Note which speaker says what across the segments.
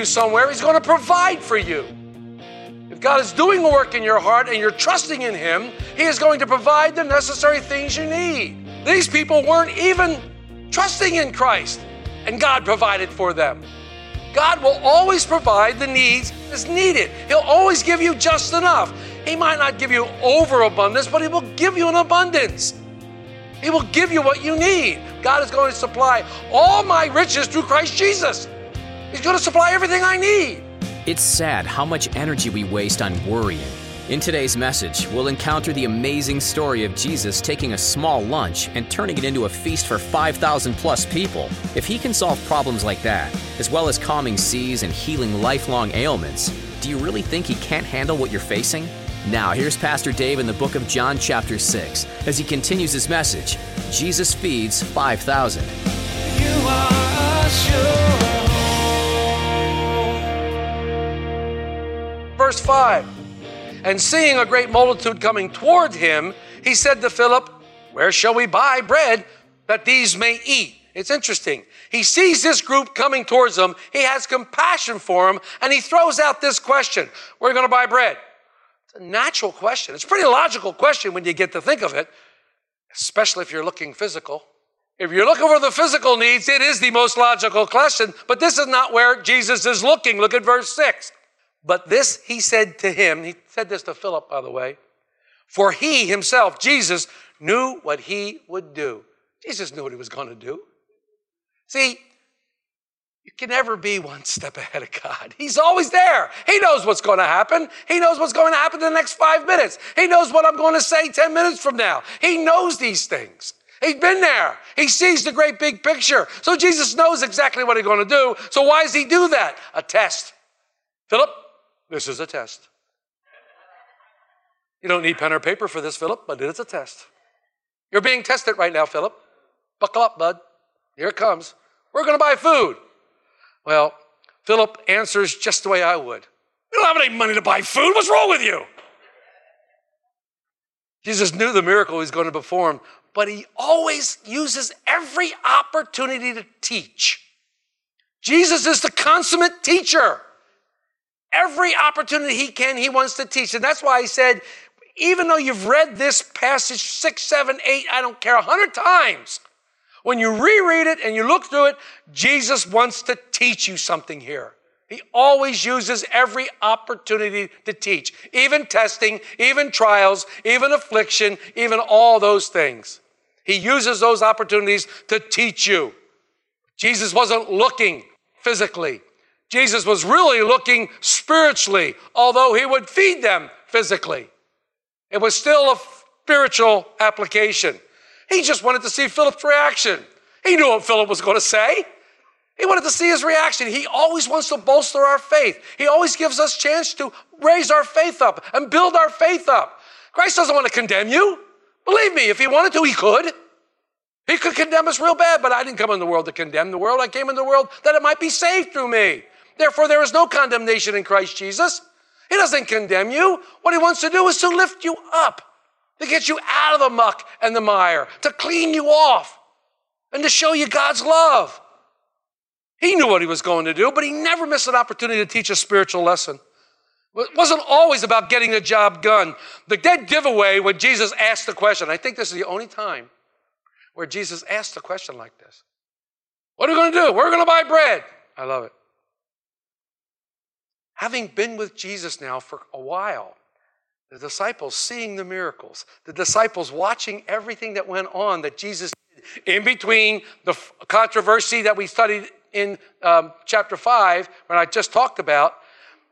Speaker 1: You
Speaker 2: somewhere, He's going to provide for you. If God is doing a work in your heart and you're trusting in Him, He is going to provide the necessary things you need. These people weren't even trusting in Christ, and God provided for them. God will always provide the needs as needed. He'll always give you just enough. He might not give you overabundance, but He will give you an abundance. He will give you what you need. God is going to supply all my riches through Christ Jesus. He's going to supply everything I need.
Speaker 3: It's sad how much energy we waste on worrying. In today's message, we'll encounter the amazing story of Jesus taking a small lunch and turning it into a feast for 5,000 plus people. If he can solve problems like that, as well as calming seas and healing lifelong ailments, do you really think he can't handle what you're facing? Now, here's Pastor Dave in the book of John, chapter 6, as he continues his message Jesus feeds 5,000.
Speaker 2: Verse 5 And seeing a great multitude coming toward him, he said to Philip, Where shall we buy bread that these may eat? It's interesting. He sees this group coming towards him, he has compassion for them, and he throws out this question Where are you going to buy bread? It's a natural question. It's a pretty logical question when you get to think of it, especially if you're looking physical. If you're looking for the physical needs, it is the most logical question, but this is not where Jesus is looking. Look at verse 6. But this he said to him, he said this to Philip, by the way, for he himself, Jesus, knew what he would do. Jesus knew what he was going to do. See, you can never be one step ahead of God. He's always there. He knows what's going to happen. He knows what's going to happen in the next five minutes. He knows what I'm going to say 10 minutes from now. He knows these things. He's been there. He sees the great big picture. So Jesus knows exactly what he's going to do. So why does he do that? A test. Philip, this is a test. You don't need pen or paper for this, Philip, but it is a test. You're being tested right now, Philip. Buckle up, bud. Here it comes. We're going to buy food. Well, Philip answers just the way I would. You don't have any money to buy food. What's wrong with you? Jesus knew the miracle he was going to perform, but he always uses every opportunity to teach. Jesus is the consummate teacher. Every opportunity he can, he wants to teach. And that's why he said, even though you've read this passage six, seven, eight, I don't care, a hundred times, when you reread it and you look through it, Jesus wants to teach you something here. He always uses every opportunity to teach, even testing, even trials, even affliction, even all those things. He uses those opportunities to teach you. Jesus wasn't looking physically. Jesus was really looking spiritually, although he would feed them physically. It was still a spiritual application. He just wanted to see Philip's reaction. He knew what Philip was going to say. He wanted to see his reaction. He always wants to bolster our faith. He always gives us chance to raise our faith up and build our faith up. Christ doesn't want to condemn you. Believe me, if he wanted to, he could. He could condemn us real bad, but I didn't come in the world to condemn the world. I came in the world that it might be saved through me. Therefore, there is no condemnation in Christ Jesus. He doesn't condemn you. What he wants to do is to lift you up, to get you out of the muck and the mire, to clean you off, and to show you God's love. He knew what he was going to do, but he never missed an opportunity to teach a spiritual lesson. It wasn't always about getting the job done. The dead giveaway when Jesus asked the question, I think this is the only time where Jesus asked a question like this. What are we going to do? We're going to buy bread. I love it. Having been with Jesus now for a while, the disciples seeing the miracles, the disciples watching everything that went on that Jesus did in between the controversy that we studied in um, chapter 5, when I just talked about,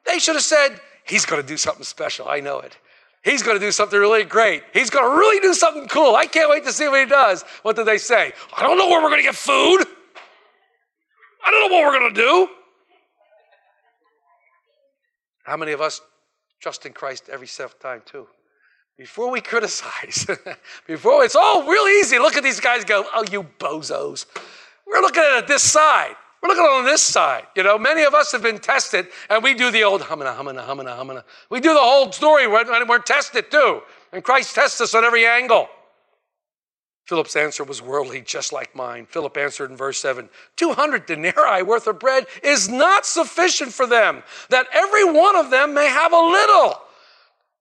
Speaker 2: they should have said, He's going to do something special. I know it. He's going to do something really great. He's going to really do something cool. I can't wait to see what he does. What did they say? I don't know where we're going to get food. I don't know what we're going to do. How many of us trust in Christ every time, too? Before we criticize, before it's all real easy, look at these guys go, oh, you bozos. We're looking at it this side. We're looking on this side. You know, many of us have been tested, and we do the old humana, humana, humana, humana. We do the whole story when we're tested too. And Christ tests us on every angle. Philip's answer was worldly, just like mine. Philip answered in verse 7 200 denarii worth of bread is not sufficient for them, that every one of them may have a little.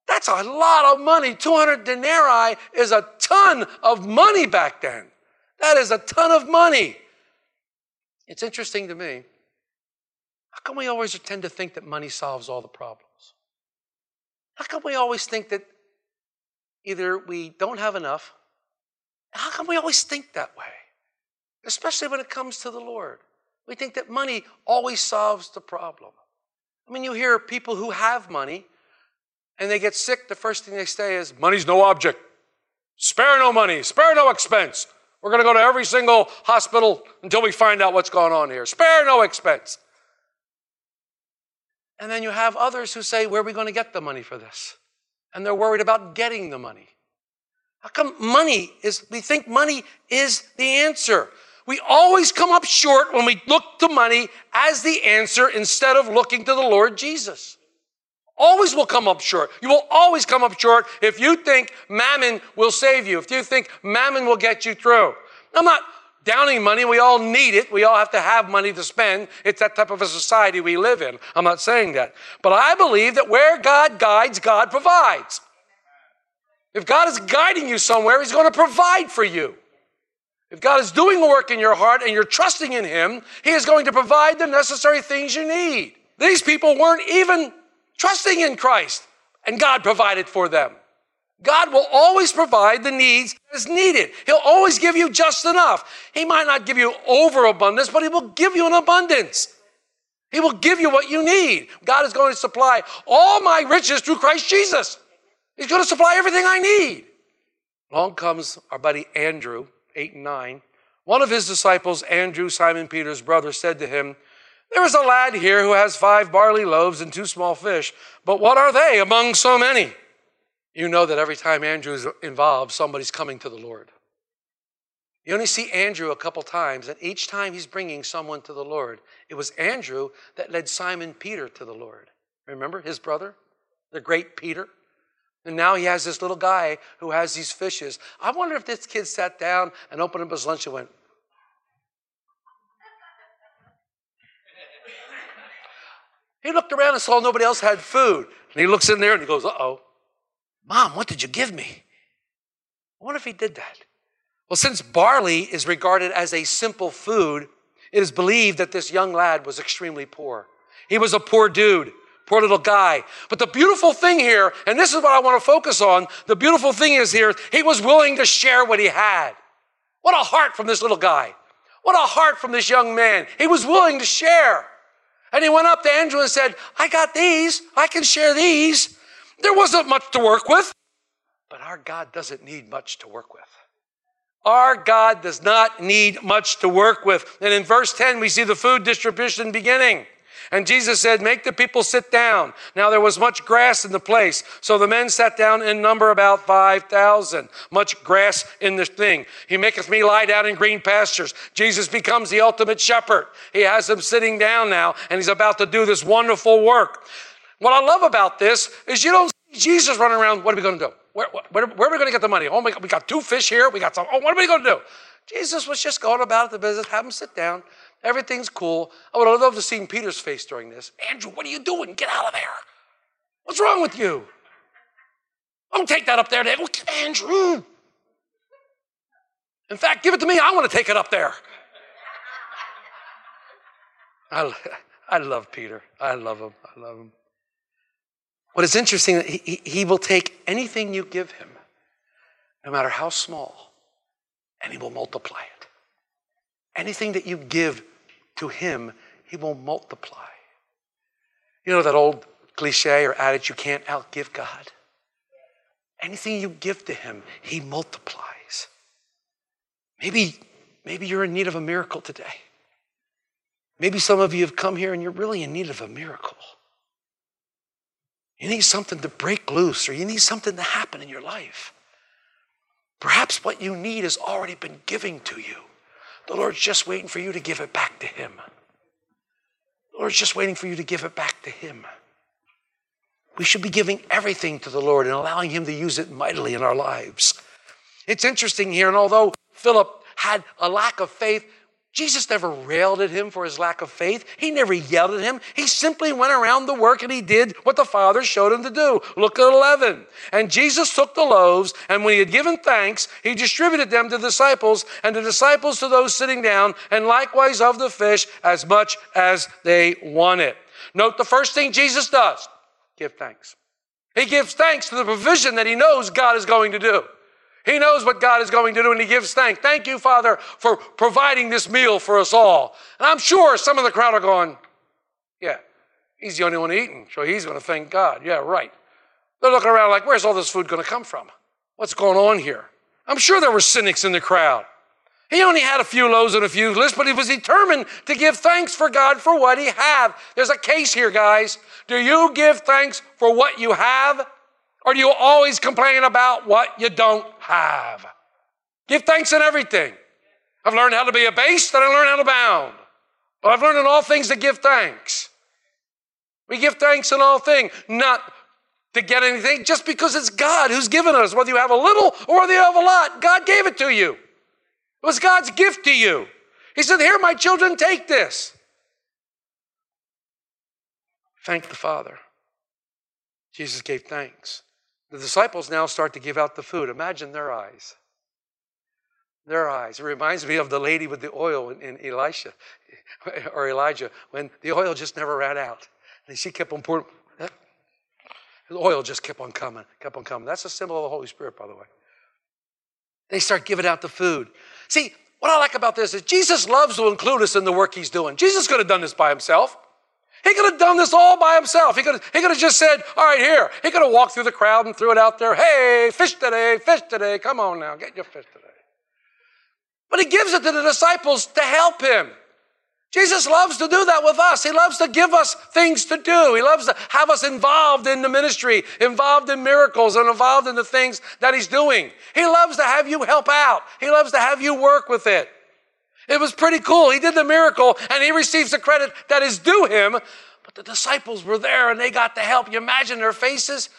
Speaker 2: That's a lot of money. 200 denarii is a ton of money back then. That is a ton of money. It's interesting to me. How come we always tend to think that money solves all the problems? How come we always think that either we don't have enough? How come we always think that way? Especially when it comes to the Lord. We think that money always solves the problem. I mean, you hear people who have money and they get sick, the first thing they say is, Money's no object. Spare no money, spare no expense. We're going to go to every single hospital until we find out what's going on here. Spare no expense. And then you have others who say, Where are we going to get the money for this? And they're worried about getting the money. How come money is, we think money is the answer? We always come up short when we look to money as the answer instead of looking to the Lord Jesus. Always will come up short. You will always come up short if you think mammon will save you, if you think mammon will get you through. I'm not downing money. We all need it. We all have to have money to spend. It's that type of a society we live in. I'm not saying that. But I believe that where God guides, God provides. If God is guiding you somewhere, He's going to provide for you. If God is doing a work in your heart and you're trusting in Him, He is going to provide the necessary things you need. These people weren't even trusting in Christ, and God provided for them. God will always provide the needs as needed. He'll always give you just enough. He might not give you overabundance, but He will give you an abundance. He will give you what you need. God is going to supply all my riches through Christ Jesus. He's going to supply everything I need. Along comes our buddy Andrew, eight and nine. One of his disciples, Andrew, Simon Peter's brother, said to him, There is a lad here who has five barley loaves and two small fish, but what are they among so many? You know that every time Andrew is involved, somebody's coming to the Lord. You only see Andrew a couple times, and each time he's bringing someone to the Lord. It was Andrew that led Simon Peter to the Lord. Remember his brother, the great Peter? And now he has this little guy who has these fishes. I wonder if this kid sat down and opened up his lunch and went, He looked around and saw nobody else had food. And he looks in there and he goes, Uh oh. Mom, what did you give me? I wonder if he did that. Well, since barley is regarded as a simple food, it is believed that this young lad was extremely poor. He was a poor dude, poor little guy. But the beautiful thing here, and this is what I want to focus on, the beautiful thing is here, he was willing to share what he had. What a heart from this little guy. What a heart from this young man. He was willing to share. And he went up to Andrew and said, I got these. I can share these. There wasn't much to work with. But our God doesn't need much to work with. Our God does not need much to work with. And in verse 10, we see the food distribution beginning. And Jesus said, Make the people sit down. Now there was much grass in the place. So the men sat down in number about 5,000. Much grass in the thing. He maketh me lie down in green pastures. Jesus becomes the ultimate shepherd. He has them sitting down now, and he's about to do this wonderful work. What I love about this is you don't see Jesus running around, what are we going to do? Where, where, where are we going to get the money? Oh, my God, we got two fish here. We got some. Oh, what are we going to do? Jesus was just going about the business, have them sit down. Everything's cool. I would have loved to see Peter's face during this. Andrew, what are you doing? Get out of there. What's wrong with you? Don't take that up there. Look, Andrew. In fact, give it to me. I want to take it up there. I, I love Peter. I love him. I love him. What is interesting, he, he will take anything you give him, no matter how small, and he will multiply it. Anything that you give to him, he will multiply. You know that old cliche or adage, you can't outgive God? Anything you give to him, he multiplies. Maybe, maybe you're in need of a miracle today. Maybe some of you have come here and you're really in need of a miracle. You need something to break loose or you need something to happen in your life. Perhaps what you need has already been given to you. The Lord's just waiting for you to give it back to Him. The Lord's just waiting for you to give it back to Him. We should be giving everything to the Lord and allowing Him to use it mightily in our lives. It's interesting here, and although Philip had a lack of faith, Jesus never railed at him for his lack of faith. He never yelled at him. He simply went around the work and he did what the Father showed him to do. Look at 11. And Jesus took the loaves, and when he had given thanks, he distributed them to the disciples, and the disciples to those sitting down, and likewise of the fish as much as they wanted. Note the first thing Jesus does give thanks. He gives thanks to the provision that he knows God is going to do. He knows what God is going to do and he gives thanks. Thank you, Father, for providing this meal for us all. And I'm sure some of the crowd are going, Yeah, he's the only one eating, so he's going to thank God. Yeah, right. They're looking around like, Where's all this food going to come from? What's going on here? I'm sure there were cynics in the crowd. He only had a few loaves and a few fish, but he was determined to give thanks for God for what he had. There's a case here, guys. Do you give thanks for what you have? Or do you always complain about what you don't have? Give thanks in everything. I've learned how to be abased and I learned how to bound. But I've learned in all things to give thanks. We give thanks in all things, not to get anything, just because it's God who's given us. Whether you have a little or whether you have a lot, God gave it to you. It was God's gift to you. He said, Here, my children, take this. Thank the Father. Jesus gave thanks. The disciples now start to give out the food. Imagine their eyes. Their eyes. It reminds me of the lady with the oil in, in Elisha or Elijah when the oil just never ran out. And she kept on pouring. The oil just kept on coming, kept on coming. That's a symbol of the Holy Spirit, by the way. They start giving out the food. See, what I like about this is Jesus loves to include us in the work he's doing. Jesus could have done this by himself. He could have done this all by himself. He could, have, he could have just said, All right, here. He could have walked through the crowd and threw it out there. Hey, fish today, fish today. Come on now, get your fish today. But he gives it to the disciples to help him. Jesus loves to do that with us. He loves to give us things to do. He loves to have us involved in the ministry, involved in miracles, and involved in the things that He's doing. He loves to have you help out. He loves to have you work with it. It was pretty cool. He did the miracle and he receives the credit that is due him. But the disciples were there and they got the help. You imagine their faces?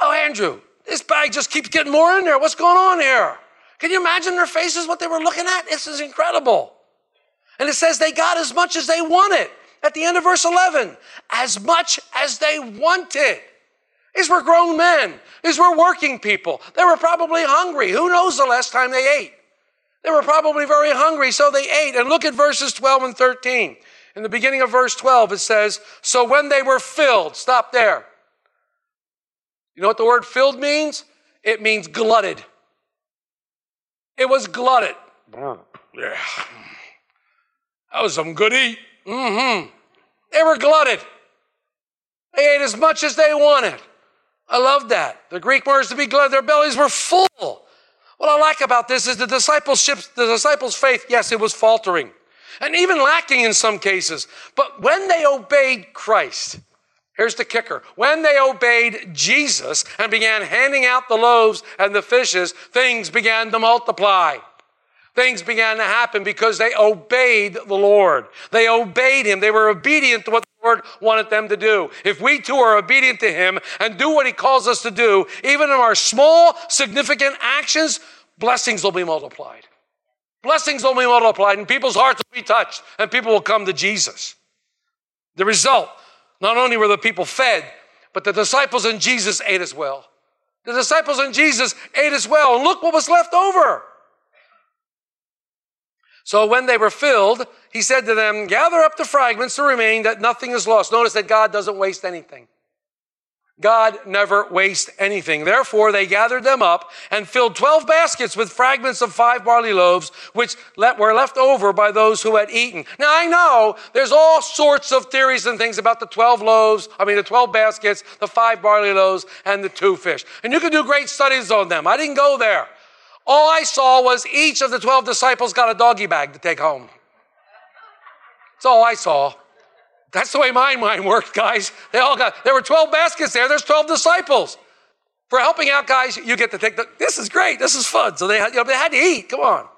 Speaker 2: Oh, Andrew, this bag just keeps getting more in there. What's going on here? Can you imagine their faces, what they were looking at? This is incredible. And it says they got as much as they wanted. At the end of verse 11, as much as they wanted. These were grown men. These were working people. They were probably hungry. Who knows the last time they ate? They were probably very hungry, so they ate. And look at verses 12 and 13. In the beginning of verse 12, it says, So when they were filled, stop there. You know what the word filled means? It means glutted. It was glutted. Yeah. That was some good eat. Mm-hmm. They were glutted. They ate as much as they wanted. I love that. The Greek word is to be glutted. Their bellies were full. What I like about this is the discipleship, the disciples' faith, yes, it was faltering and even lacking in some cases. But when they obeyed Christ, here's the kicker when they obeyed Jesus and began handing out the loaves and the fishes, things began to multiply. Things began to happen because they obeyed the Lord. They obeyed Him. They were obedient to what Lord wanted them to do. If we too are obedient to Him and do what He calls us to do, even in our small, significant actions, blessings will be multiplied. Blessings will be multiplied and people's hearts will be touched and people will come to Jesus. The result, not only were the people fed, but the disciples and Jesus ate as well. The disciples and Jesus ate as well. And look what was left over. So when they were filled, he said to them, Gather up the fragments to remain, that nothing is lost. Notice that God doesn't waste anything. God never wastes anything. Therefore, they gathered them up and filled 12 baskets with fragments of five barley loaves, which were left over by those who had eaten. Now, I know there's all sorts of theories and things about the 12 loaves, I mean, the 12 baskets, the five barley loaves, and the two fish. And you can do great studies on them. I didn't go there. All I saw was each of the 12 disciples got a doggy bag to take home. That's all I saw. That's the way my mind worked, guys. They all got, there were 12 baskets there, there's 12 disciples. For helping out, guys, you get to take the, this is great, this is fun. So they you know, they had to eat, come on.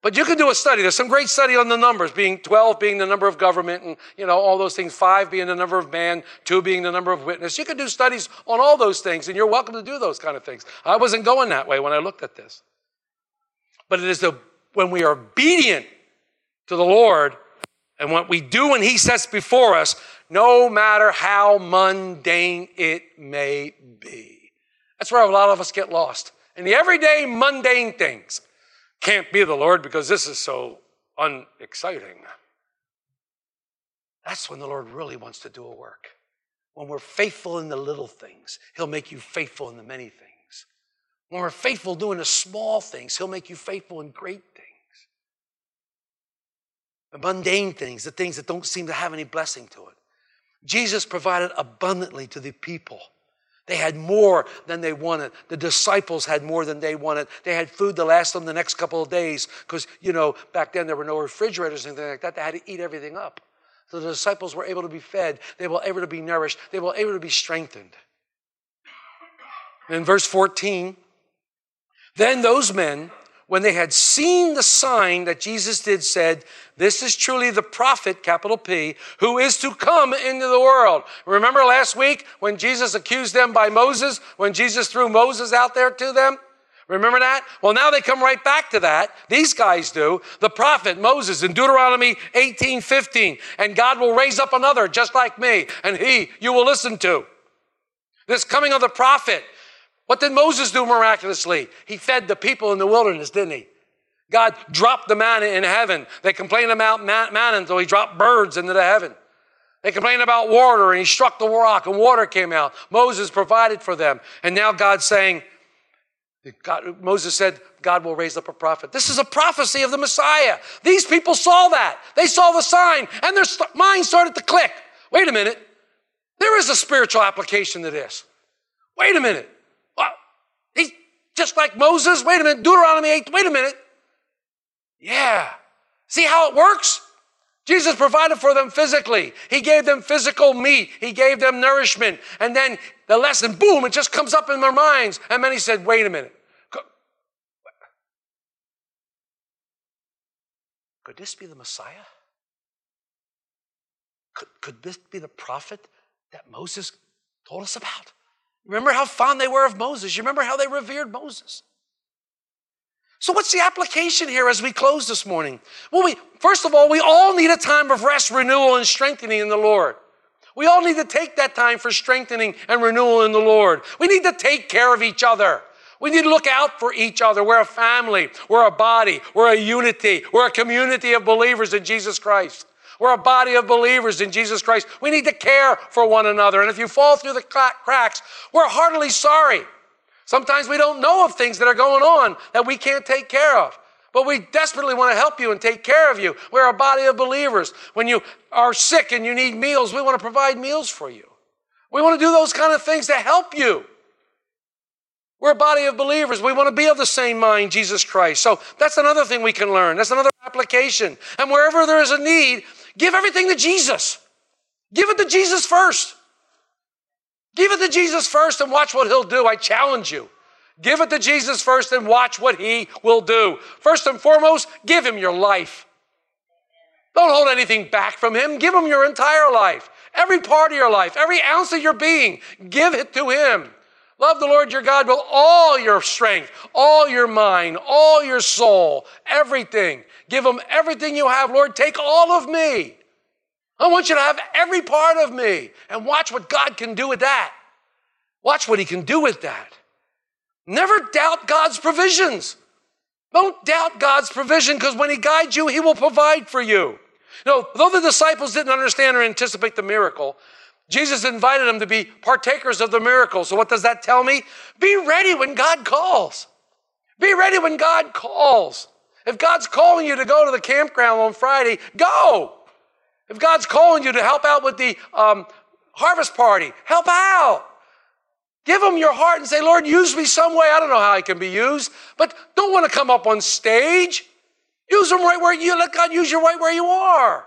Speaker 2: But you can do a study. There's some great study on the numbers, being 12 being the number of government and, you know, all those things, five being the number of man, two being the number of witness. You can do studies on all those things, and you're welcome to do those kind of things. I wasn't going that way when I looked at this. But it is the, when we are obedient to the Lord and what we do when He sets before us, no matter how mundane it may be. That's where a lot of us get lost. In the everyday mundane things. Can't be the Lord because this is so unexciting. That's when the Lord really wants to do a work. When we're faithful in the little things, He'll make you faithful in the many things. When we're faithful doing the small things, He'll make you faithful in great things. The mundane things, the things that don't seem to have any blessing to it. Jesus provided abundantly to the people. They had more than they wanted. The disciples had more than they wanted. They had food to last them the next couple of days because, you know, back then there were no refrigerators and anything like that. They had to eat everything up. So the disciples were able to be fed. They were able to be nourished. They were able to be strengthened. In verse 14, then those men, when they had seen the sign that Jesus did, said, This is truly the prophet, capital P, who is to come into the world. Remember last week when Jesus accused them by Moses, when Jesus threw Moses out there to them? Remember that? Well, now they come right back to that. These guys do. The prophet Moses in Deuteronomy 18 15. And God will raise up another just like me, and he you will listen to. This coming of the prophet. What did Moses do miraculously? He fed the people in the wilderness, didn't he? God dropped the manna in heaven. They complained about manna until he dropped birds into the heaven. They complained about water and he struck the rock and water came out. Moses provided for them. And now God's saying, God, Moses said, God will raise up a prophet. This is a prophecy of the Messiah. These people saw that. They saw the sign and their st- mind started to click. Wait a minute. There is a spiritual application to this. Wait a minute. Just like Moses. Wait a minute. Deuteronomy 8. Wait a minute. Yeah. See how it works? Jesus provided for them physically. He gave them physical meat. He gave them nourishment. And then the lesson, boom, it just comes up in their minds. And he said, wait a minute. Could this be the Messiah? Could, could this be the prophet that Moses told us about? Remember how fond they were of Moses. You remember how they revered Moses. So, what's the application here as we close this morning? Well, we, first of all, we all need a time of rest, renewal, and strengthening in the Lord. We all need to take that time for strengthening and renewal in the Lord. We need to take care of each other. We need to look out for each other. We're a family, we're a body, we're a unity, we're a community of believers in Jesus Christ. We're a body of believers in Jesus Christ. We need to care for one another. And if you fall through the cracks, we're heartily sorry. Sometimes we don't know of things that are going on that we can't take care of. But we desperately want to help you and take care of you. We're a body of believers. When you are sick and you need meals, we want to provide meals for you. We want to do those kind of things to help you. We're a body of believers. We want to be of the same mind, Jesus Christ. So that's another thing we can learn. That's another application. And wherever there is a need, give everything to Jesus. Give it to Jesus first. Give it to Jesus first and watch what he'll do. I challenge you. Give it to Jesus first and watch what he will do. First and foremost, give him your life. Don't hold anything back from him. Give him your entire life, every part of your life, every ounce of your being. Give it to him. Love the Lord your God with all your strength, all your mind, all your soul, everything. Give him everything you have. Lord, take all of me. I want you to have every part of me and watch what God can do with that. Watch what he can do with that. Never doubt God's provisions. Don't doubt God's provision because when he guides you, he will provide for you. Know, though the disciples didn't understand or anticipate the miracle, Jesus invited them to be partakers of the miracle. So, what does that tell me? Be ready when God calls. Be ready when God calls. If God's calling you to go to the campground on Friday, go. If God's calling you to help out with the um, harvest party, help out. Give him your heart and say, Lord, use me some way. I don't know how I can be used, but don't want to come up on stage. Use them right where you let God use you right where you are.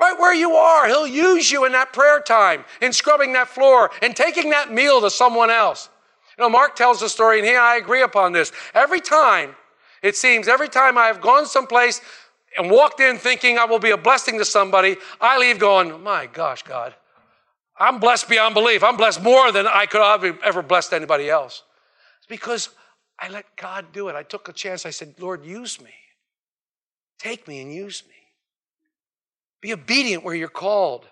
Speaker 2: Right where you are. He'll use you in that prayer time, in scrubbing that floor, and taking that meal to someone else. You know, Mark tells the story, and he and I agree upon this. Every time, it seems, every time I have gone someplace and walked in thinking I will be a blessing to somebody, I leave going, my gosh, God, I'm blessed beyond belief. I'm blessed more than I could have ever blessed anybody else. It's because I let God do it. I took a chance. I said, Lord, use me. Take me and use me. Be obedient where you're called.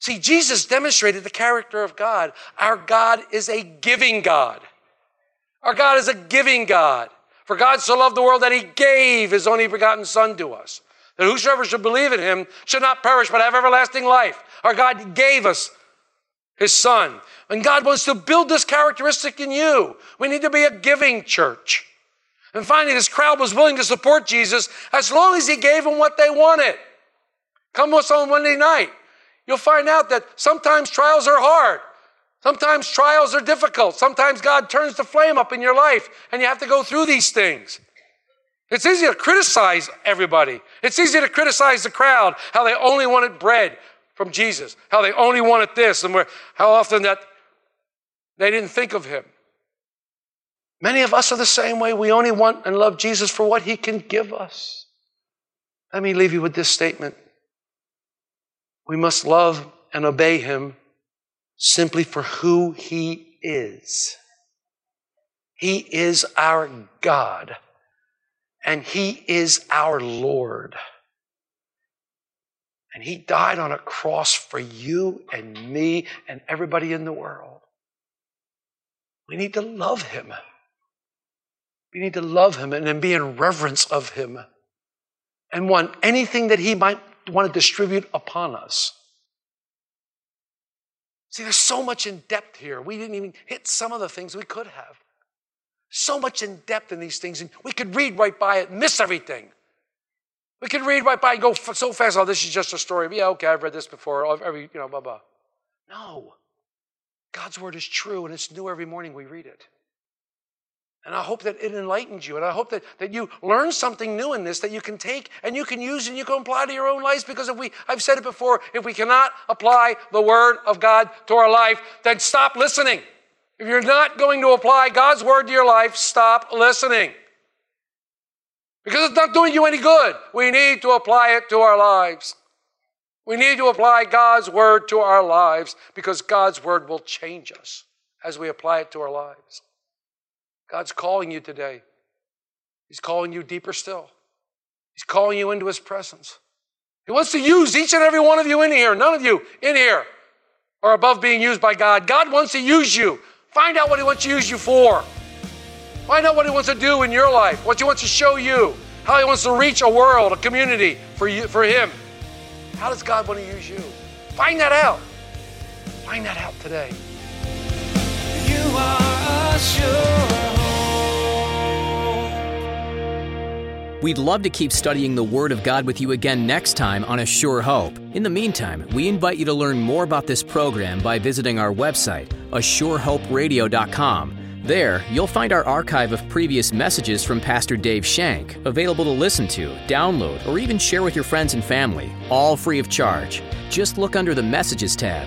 Speaker 2: See, Jesus demonstrated the character of God. Our God is a giving God. Our God is a giving God. For God so loved the world that he gave his only begotten Son to us, that whosoever should believe in him should not perish but have everlasting life. Our God gave us his Son. And God wants to build this characteristic in you. We need to be a giving church. And finally, this crowd was willing to support Jesus as long as he gave them what they wanted. Come with us on Monday night. You'll find out that sometimes trials are hard. Sometimes trials are difficult. Sometimes God turns the flame up in your life and you have to go through these things. It's easy to criticize everybody. It's easy to criticize the crowd, how they only wanted bread from Jesus, how they only wanted this, and where, how often that they didn't think of him. Many of us are the same way. We only want and love Jesus for what he can give us. Let me leave you with this statement. We must love and obey him simply for who he is. He is our God and he is our Lord. And he died on a cross for you and me and everybody in the world. We need to love him. We need to love him and then be in reverence of him and want anything that he might want to distribute upon us. See, there's so much in depth here. We didn't even hit some of the things we could have. So much in depth in these things, and we could read right by it, miss everything. We could read right by and go so fast. Oh, this is just a story. Yeah, okay, I've read this before. Oh, every, you know, blah blah. No, God's word is true, and it's new every morning we read it. And I hope that it enlightens you. And I hope that, that you learn something new in this that you can take and you can use and you can apply to your own lives. Because if we, I've said it before, if we cannot apply the Word of God to our life, then stop listening. If you're not going to apply God's Word to your life, stop listening. Because it's not doing you any good. We need to apply it to our lives. We need to apply God's Word to our lives because God's Word will change us as we apply it to our lives. God's calling you today. He's calling you deeper still. He's calling you into His presence. He wants to use each and every one of you in here. None of you in here are above being used by God. God wants to use you. Find out what He wants to use you for. Find out what He wants to do in your life, what He wants to show you, how He wants to reach a world, a community for, you, for Him. How does God want to use you? Find that out. Find that out today.
Speaker 1: You are a
Speaker 3: We'd love to keep studying the Word of God with you again next time on A Sure Hope. In the meantime, we invite you to learn more about this program by visiting our website, asurehoperadio.com. There, you'll find our archive of previous messages from Pastor Dave Shank, available to listen to, download, or even share with your friends and family, all free of charge. Just look under the Messages tab.